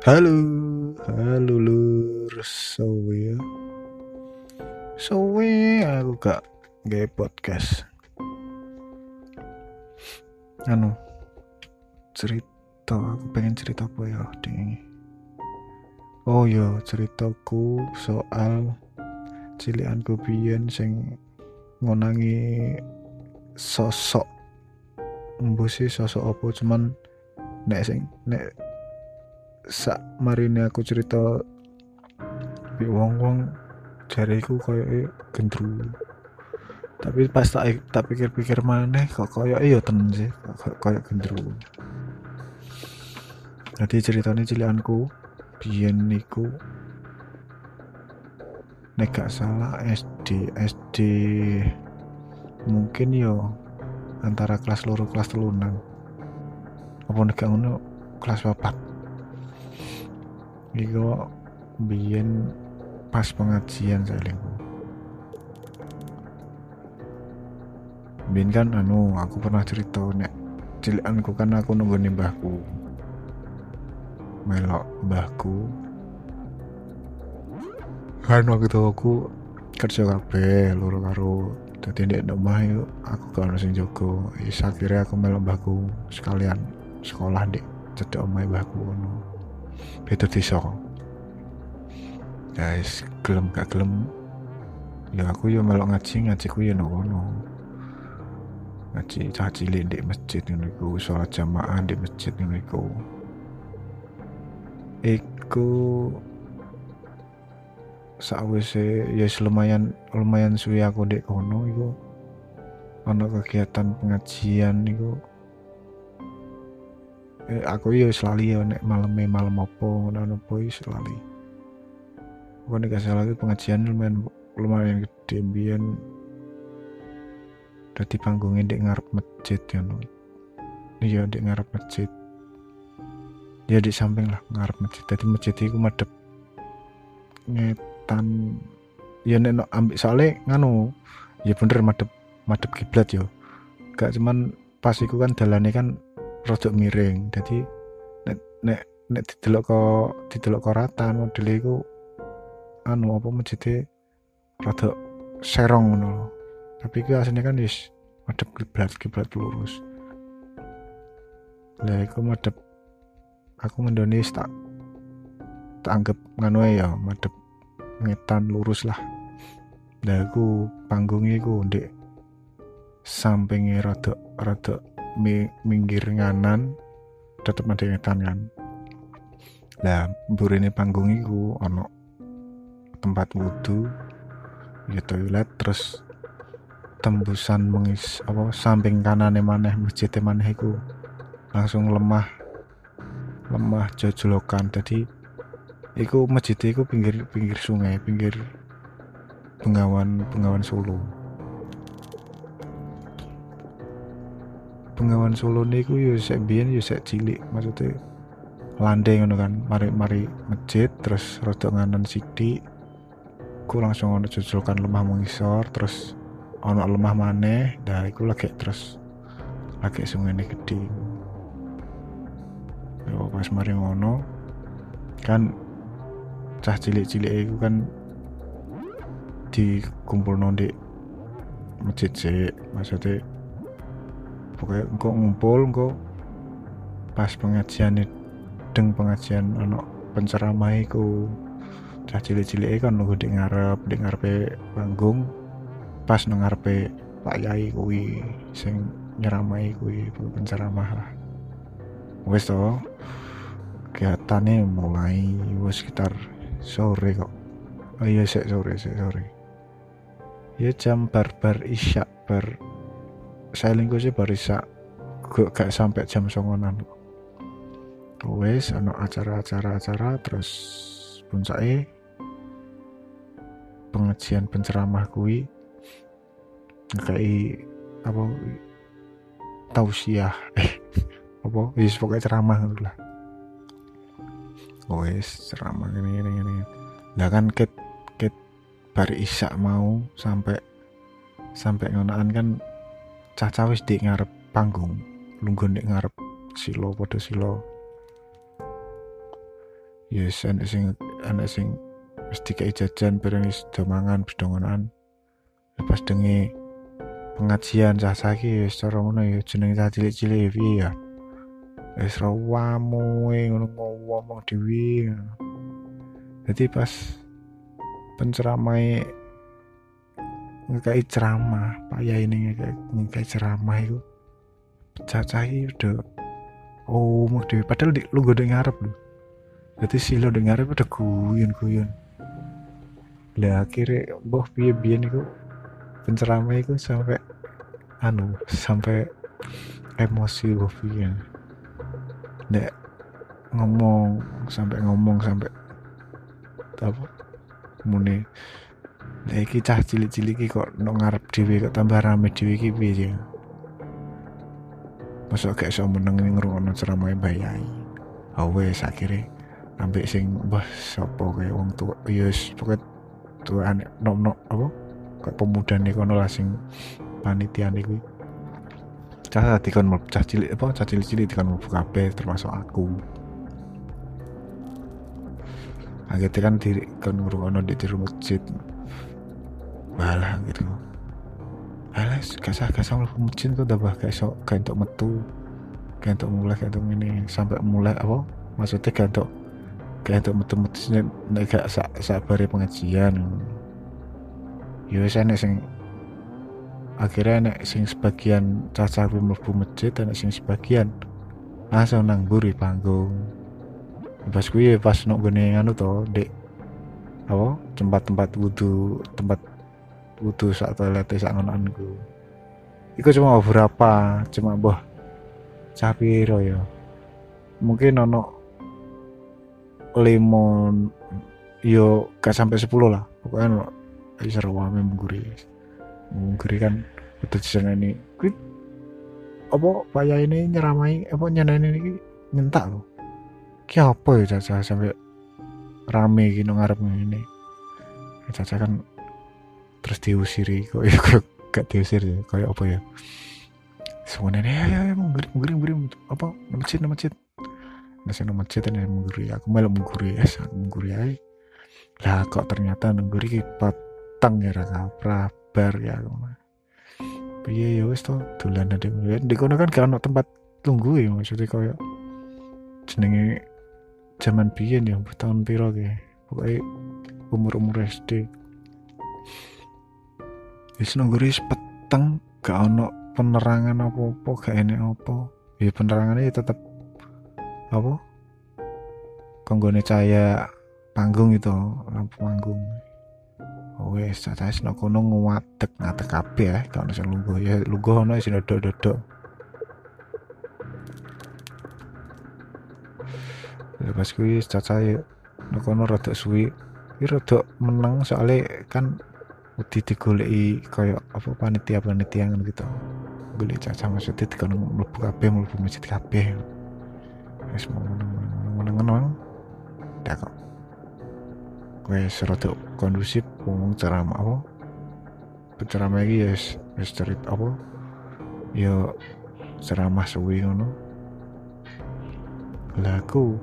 Halo, halo lur, sowe ya. Sowe aku gak gaya podcast. Anu, cerita, aku pengen cerita apa ya ding. Oh ya, ceritaku soal cilianku biyen sing ngonangi sosok embusi sosok apa cuman nek sing nek sak marine aku cerita bi wong-wong jariku koyo gendru. Tapi pas tak tak pikir-pikir maneh kok koyo ya temen sih kok koyo gendru. Jadi ceritanya cilianku biyen niku nek salah SD SD mungkin yo antara kelas loro kelas telunan. Apa nek ngono kelas papat iku biyen pas pengajian saya biyen kan anu aku pernah cerita nek cilikanku kan aku nunggu mbahku. Melok mbahku. Kan waktu itu aku kerja kabeh loro karo dadi ndek omah yuk aku gak ono sing wis akhirnya aku melok mbahku sekalian sekolah dek cedek omah mbahku ngono beda desa guys gelem gak gelem? Ya aku yo melok ngaji ngaji ku yo ngono ngaji cah cilik di masjid ngono iku sholat jamaah di masjid ngono iku. Iku sakwise ya lumayan lumayan suwi aku dek kono iku. Ana kegiatan pengajian iku eh, aku ya selalu ya nek malam malam apa ngono apa selalu aku nek salah lagi pengajian lumayan lumayan gede biyen dadi panggungnya di ngarep masjid ya no. Iya di ngarep masjid. Ya di samping lah ngarep masjid. Tadi masjid itu madep ngetan. Ya nek no, ambil soalnya nganu ya bener madep madep kiblat yo. Gak cuman pas iku kan dalane kan rada miring. Jadi nek nek nek didelok ko didelok ko rata model iku anu apa masjidnya rada serong ngono tapi ku aslinya kan wis madep kiblat kiblat lurus. Lah iku madep aku mendoni tak tak anggap nganu ya madep ngetan lurus lah. Lah aku panggungnya aku ndek sampingnya rada mi, minggir nganan tetep ada ngetan kan? Lah burine panggung iku ono tempat wudhu ya toilet terus tembusan mengis apa samping kanan maneh masjid maneh iku langsung lemah lemah jojolokan jadi iku masjid iku pinggir pinggir sungai pinggir pengawan pengawan Solo pengawan Solo niku yo sek biyen yo sek cilik. Maksudnya landai ngono kan mari mari masjid terus rada nganan sithik ku langsung ono jojolokan lemah mengisor terus ono lemah maneh dah iku lagi terus lagi sungai ini gede yo pas mari ngono kan cah cilik-cilik itu kan dikumpul di masjid sih maksudnya pokoknya engkau ngumpul engkau pas pengajian deng pengajian ono penceramah iku. Cah cilik-cilik kan nunggu di ngarep di ngarepe panggung. Pas nang ngarepe Pak Yai kuwi sing nyeramai kuwi penceramah lah. Wes to kegiatannya mulai wes sekitar sore kok. Oh iya sek sore sek sore. Ya jam bar-bar isya bar saya lingku sih bar isya gak, sampai jam songonan. Wes ano acara-acara acara terus puncaknya pengajian penceramah kui kayak apa tausiah. Eh apa wis pokoknya ceramah lah. Wes ceramah gini gini gini lah kan ket ket bar isak mau sampai sampai ngonaan kan caca wis di ngarep panggung lungguh di ngarep silo podo silo yes enek sing enek sing wis dikai jajan bareng wis do mangan bedongonan lepas dengi pengajian cah saiki wis cara ngono ya jeneng cah cilik-cilik piye ya? Wis ra wamu ngono ngomong dhewe. Jadi pas penceramai ngekai ceramah pak ya ini ngekai ceramah itu. Cah udah oh mau dhewe. Padahal di, lu gue ngarep lu jadi silo dengar udah guyon guyon lah akhirnya boh biye biye niku penceramah itu sampai anu sampai emosi boh biye nek ngomong sampai ngomong sampai apa muni nek iki cah cilik-cilik kok no ngarep dhewe kok tambah rame dhewe iki piye Masa gak iso meneng ngrungokno ceramah bayai. Awes akhirnya ambek sing mbah sapa kayak wong tua ya wis pokoke tuane nok apa? Kayak pemuda nih kono lah sing panitia nih kuwi cah tadi kan cah cilik apa? Cah cilik cilik kan mlebu kabeh termasuk aku. Akhirnya kan diri kan ngrungokno di tiru masjid balah gitu. Alas, kasah kasah mlebu masjid tuh udah bah kayak sok kayak untuk metu kayak untuk mulai kayak untuk ini sampai mulai apa? Maksudnya kayak untuk kayak untuk metu-metu nek gak sak sabare pengajian. Ya wis akhirnya enek sing sebagian cacar mlebu masjid enek sing sebagian langsung nang buri panggung. Pas ya pas nok gone anu to dek apa? Tempat-tempat wudhu tempat wudhu sak toilet sak ngono iku cuma beberapa cuma boh capiro ya? Mungkin ono lemon yo gak sampai 10 lah. Pokoknya bisa rawame mengguri mengguri kan betul sana ini kuit apa paya ini nyeramai apa nyeneni ini nyentak loh ki apa ya caca sampai rame gini ngarep ini caca kan terus diusiri kok ya kok gak diusir ya? Kayak apa ya? Semuanya ya ya ya mengguri mengguri mengguri apa? Masjid masjid. Nasi chat yang mengguri aku malah mengguri es aku mengguri ay lah kok ternyata mengguri patang ya raka prabar ya piye ya wis to? Dolan ada di kono kan ono tempat tunggu ya maksudnya koyo jenenge zaman biyen ya tahun piro ke pokoknya umur-umur SD wis nunggu peteng gak ono penerangan apa-apa gak enek apa. Ya penerangannya tetap apa? Konggone cahaya panggung itu lampu panggung. Oh wes caca no kono nguatek ngatek kabeh ya kalau sing lungguh. Ya lungguh ono sing dodok-dodok. Pas kuwi caca no kono rada suwi. Iki rada menang soalnya kan udah digoleki kaya apa panitia-panitia gitu. Golek caca maksudnya dikono mlebu kabeh mlebu masjid kabeh. Wis meneng-meneng dak kok. Wis rada kondusif ngomong ceramah apa? Penceramah iki wis wis cerit apa? Ya ceramah suwi ngono. Lah aku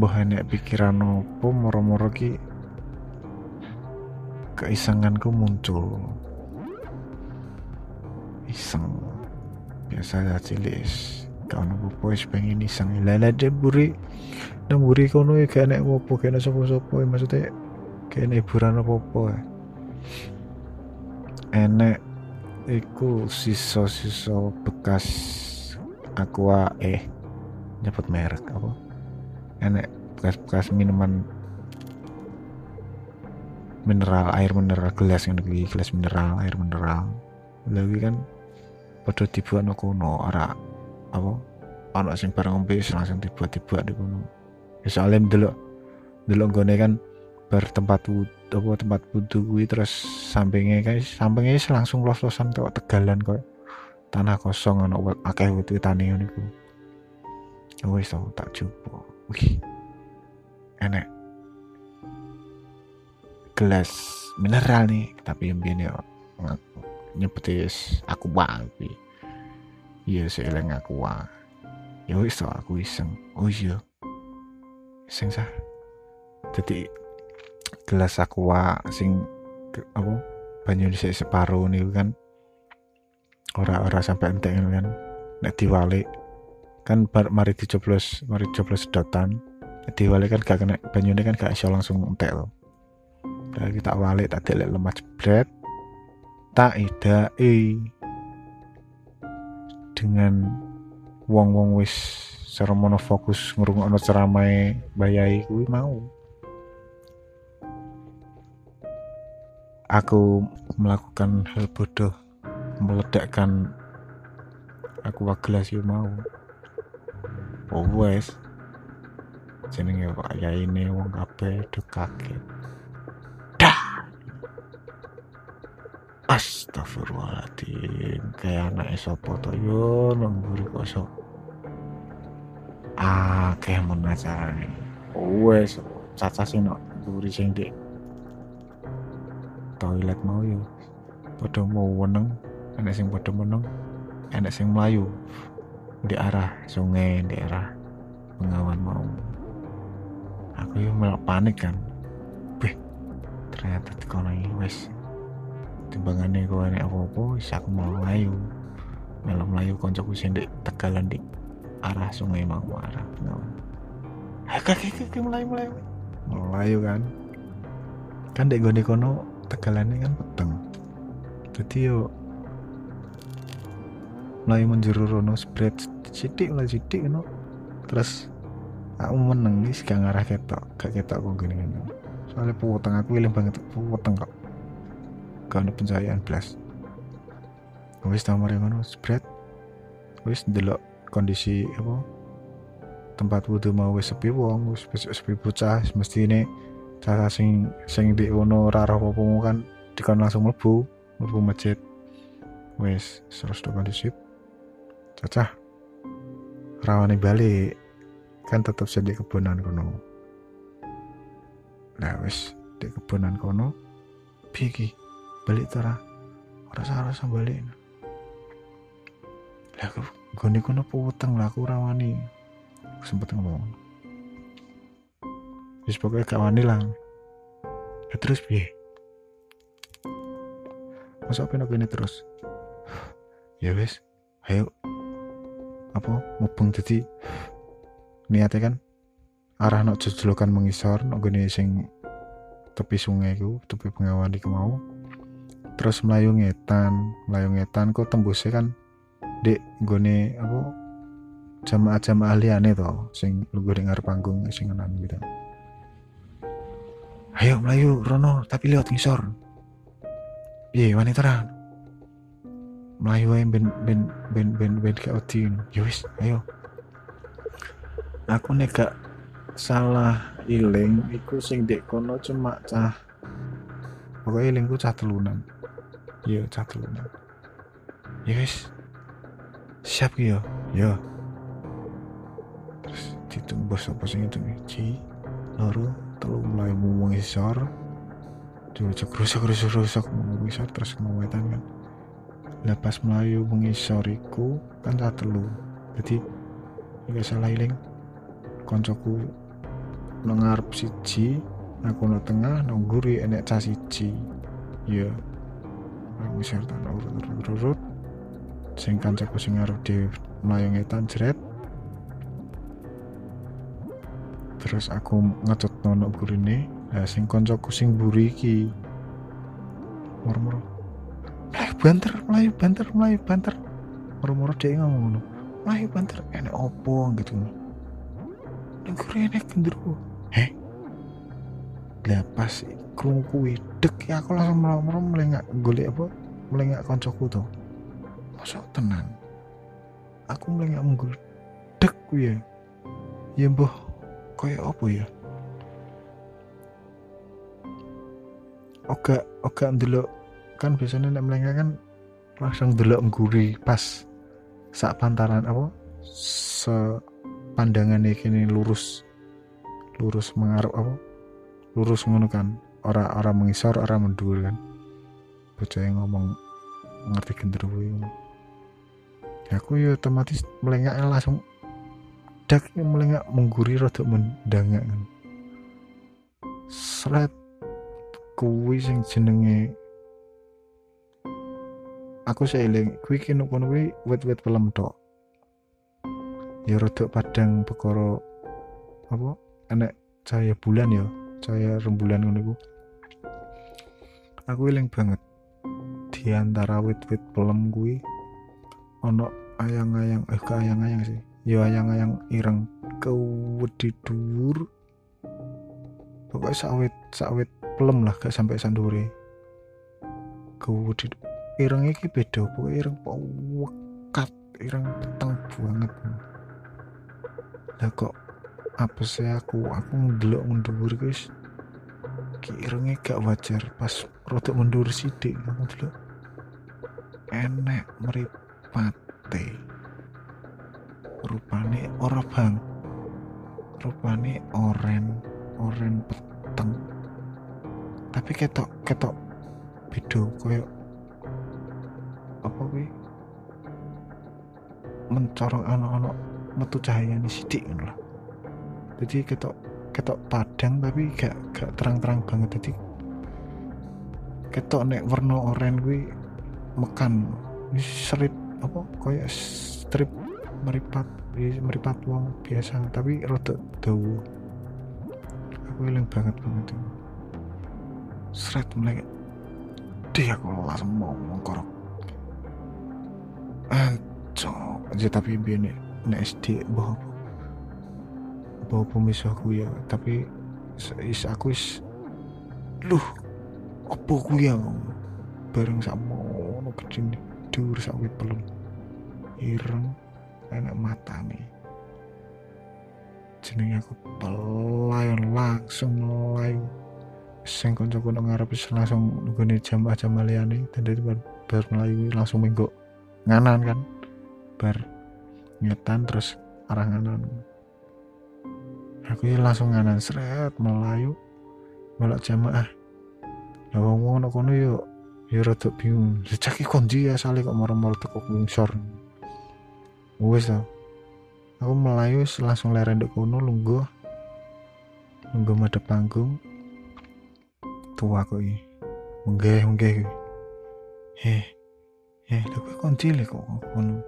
mbah enek pikiran apa moro-moro ki keisanganku muncul. Iseng. Biasa ya cilis Kano po wis pengen isang ilalad buri nang buri kono ya kaya nek ngopo kaya sopo-sopo maksudnya kaya nek hiburan apa-apa enek iku siso-siso bekas aqua eh nyebut merek apa? Enek bekas-bekas minuman mineral air mineral gelas yang gelas mineral air mineral. Lagi kan pada dibuat kono ora apa ono sing barang ngombe langsung tiba-tiba di kono. Ya soalnya delok delok gone kan bar tempat apa tempat wudhu kuwi terus sampingnya kan sampingnya langsung los-losan kok tegalan kok tanah kosong ono akeh ngono iku. Wis tau tak coba wih enek gelas mineral nih tapi yang biasa nyepetis aku banget iya eleng aku wah ya wis to aku iseng. Oh iya sing sah. Jadi gelas aqua sing ke- apa banyu dhisik separo niku kan ora-ora sampai entek ngono kan. Nek diwalik kan bar mari dicoblos mari coblos sedotan. Nek diwalik kan gak kena banyune kan gak iso langsung entek loh Lagi tak walik tak delek lemah jebret tak idai dengan wong-wong wis secara monofokus ngrungokno ceramah bayai kuwi mau. Aku melakukan hal bodoh meledakkan. Aku gelas yo mau. Oh wes. Jenenge kok ya ini wong kabeh kaget dah Astagfirullahaladzim kayak anak to yo mburi kosok akeh men acarane wes caca sing nok mburi sing toilet mau yo. Padha mau weneng enek sing padha meneng enek sing melayu di arah sungai di arah pengawan mau. Aku yo malah panik kan. Wih ternyata tekono iki wis timbangane kok enek apa-apa wis aku mau melayu. Melu melayu koncoku sing di tegalan di arah sungai mau arah pengawan ayo kakek kakek melayu melayu. Melayu kan? Kan dek gone kono tegalannya kan peteng. Jadi yo melayu menjuru rono spread sidik lah sidik no terus aku meneng nih gak ngarah ketok gak ketok kok gini gini soalnya puweteng aku ilang banget puweteng kok gak pencahayaan blas wis tak mari ngono spread. Wis ndelok kondisi apa tempat wudhu mau wis sepi wong wis sepi bocah mesti ini cara sing sing di ono rara apa kan dikon langsung mlebu mlebu masjid. Wis terus do kondisi. Cacah. Rawani balik kan tetap jadi kebunan kono. Nah wis di kebunan kono piye balik tara ora usah balik. Lah aku gone kono puweteng lah aku rawani sempet ngomong. Wis pokoknya gak wani lah. Ya terus piye? Masa apa gini terus? Ya wis ayo. Apa mubeng jadi niatnya kan? Arah nok jejolokan mengisor nok gini sing tepi sungai ku tepi pengawan di mau terus melayu ngetan. Melayu ngetan kok tembusnya kan dek gone apa jamaah jamaah liane to sing lu gue dengar panggung sing enan gitu. Ayo melayu Rono tapi lewat ngisor. Iya wanita terang melayu aja ben ben ben ben ben kayak odin ya ayo. Aku nek gak salah iling iku sing dek kono cuma cah pokoknya ilingku cah telunan iya cah telunan ya wis siap yo yo. Terus ditembus apa sing itu ci loro telu mulai ngomong isor diucap rusak rusak rusak ngomong isor terus ngowetan kan? Lepas melayu mengisoriku kan tak telu jadi nggak salah iling. Koncoku nang siji aku tengah nang guri enek cah siji aku serta urut urut urut sing kancaku sing ngarep di melayu ngetan jeret terus aku ngecut nono gurine. Nah sing koncoku sing buri iki. Moro-moro melayu banter melayu banter melayu banter. Moro-moro dia ngomong ngono. Melayu banter. Enek opo gitu. Ning gurine enek gendruwo. Heh lah pas krungu kuwi dek ya aku langsung moro-moro melengak golek apa melengak koncoku tuh masa tenan. Aku melengak munggul dek ya. Ya mbah kayak apa ya? Oga oga ndelok kan biasanya nek melengak kan langsung ndelok ngguri pas sak pantaran apa sepandangan kini lurus lurus mengarep apa lurus ngono kan. Ora ora mengisor ora mendur kan. Bocah yang ngomong ngerti genderuwo ya aku ya otomatis melengak langsung meledak mulai nggak mengguri rada mendangak kan. Seret kuwi sing jenenge aku seiling kuwi kene kono kuwi wet-wet pelem tok. Ya rada padang perkara apa enek cahaya bulan ya cahaya rembulan ngono iku. Aku eling banget. Di antara wit-wit pelem kuwi ono ayang-ayang eh ke ayang-ayang sih. Ya ayang-ayang ireng kewedi dhuwur pokoknya sawit sawit pelem lah gak sampai sandure. Kewedi ireng iki beda pokoknya ireng wekat ireng peteng banget. Lah kok apa sih aku? Aku ngelok mundur guys. Irengnya gak wajar pas rotok mundur sidik kamu dulu enek meripate rupane ora bang. Rupane oren oren peteng. Tapi ketok ketok beda koyo apa kuwi? Mencorong anak-anak metu cahaya nih sidik lah jadi ketok ketok padang tapi gak gak terang-terang banget. Jadi ketok nek warna oranye gue mekan. Strip apa kayak strip meripat meripat wong biasa tapi rada dawa aku eling banget banget itu. Seret mulai dia aku langsung mau mengkorok Anco aja tapi biar nek SD bawa pemisahku ya tapi is aku is luh apa ku ya? Bareng sama no kecil dur sawit pelem. Ireng enak mata nih jenenge aku pelayan langsung melayu sing kancaku nang ngarep langsung nggone jamaah-jamaah liyane dan dari bar, bar melayu langsung minggu nganan kan. Bar ngetan terus arah nganan aku langsung nganan seret melayu melak jamaah. Lah wong nak kono yo yo rada bingung. Secaki kunci ya sale kok marah-marah teko ngungsor wis tau aku melayu langsung leren dek kono lungguh. Lungguh madep panggung. Tua kok ini menggeh menggeh heh heh lho kok kunci le kok kono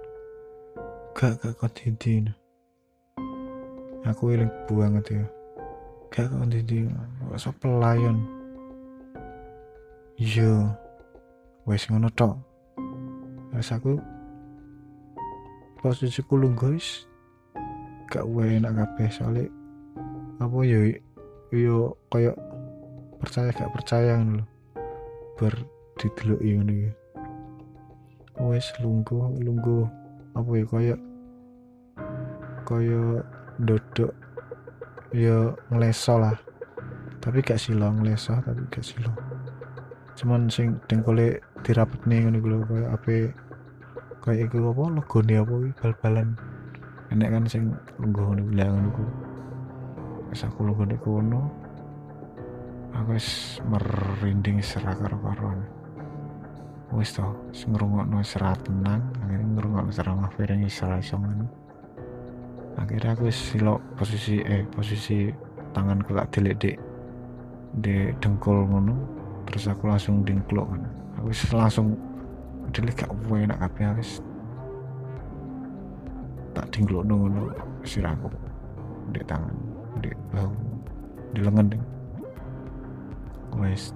gak gak kunci dino aku eling banget ya. Gak kunci dino kok pelayan. Iya. Wes ngono tok. Wes aku posisiku lu guys. Gak enak kabeh soalnya apa ya yo kayak percaya gak percaya ngono lho. Ber dideloki ngono iki wes lungguh lungguh apa ya kayak kayak dodok ya ngleso lah. Tapi gak silo ngleso tapi gak silo. Cuman sing dengkole dirapet nih ngono gue kayak apa kayak iku apa logone apa bal-balan. Enek kan sing lungguh ngono bilang ngono wis aku lungguh kono aku wis merinding serak karo-karoan. Wis to sing ngrungokno serat tenang akhirnya ngrungokno ceramah Fireng Isra ngono akhirnya aku silok posisi eh posisi tanganku tak delik di di dengkul ngono. Terus aku langsung dingklok kan aku langsung dili gak enak kabeh wis tak dingklok ngono sirahku di tangan di bahu di lengan ding. Wis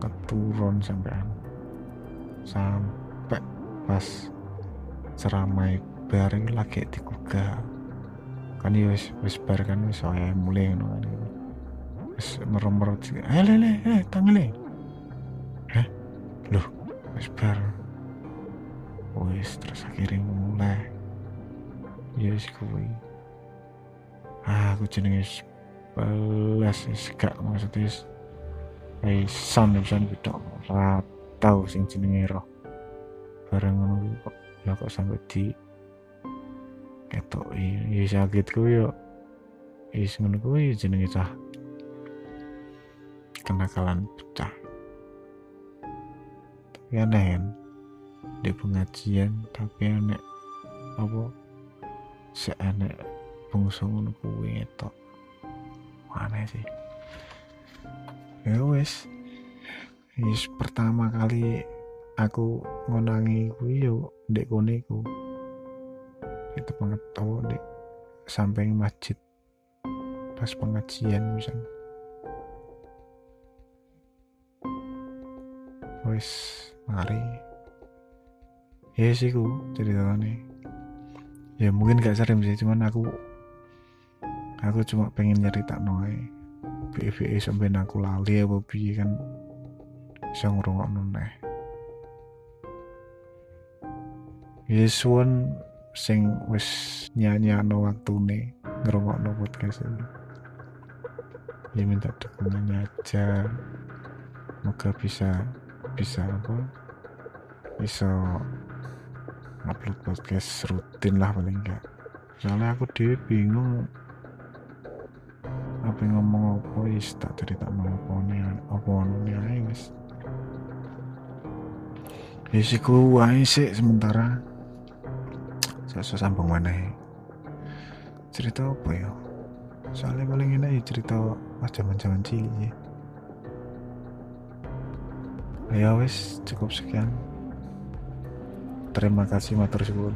keturun sampean. Sampai pas ceramai bareng lagi digugah kan ya wis wis bar kan wis mulai ngono kan wis merem-merem eh lele eh tangan loh wis bar. Wis terus akhirnya mulai. Ya wis kuwi ah aku jenenge belas wis gak maksudnya wis Isan bisa beda ora tau sing jenenge roh. Bareng ngono kok lah kok sampai di ketok ya sakit ku yo. Is ngono kuwi jenenge cah. Kenakalan pecah. Tapi aneh kan? Di pengajian tapi aneh apa? Seaneh bangsa ngono kuwi ngetok aneh sih. Ya wis. Wis pertama kali aku ngonangi kuwi yo ndek kone ku itu banget tau di samping masjid pas pengajian misalnya. Wis mari. Ya sih ku ceritanya. Ya mungkin gak sering sih cuman aku aku cuma pengen nyari tak noy BVE sampai aku lali apa piye kan bisa ngrungokno neh. Ya suwon sing wis nyanyi-ano waktune ngrungokno podcast ini. Ya minta dukungannya aja. Semoga bisa bisa apa? Bisa upload podcast rutin lah paling enggak. Soalnya aku dia bingung apa ngomong apa is tak cerita mau apa nih apa nih aja wis. Wae sih sementara saya sambung mana cerita apa ya? Soalnya paling enak ya cerita pas zaman zaman cilik ya. Ya wes cukup sekian. Terima kasih matur suwun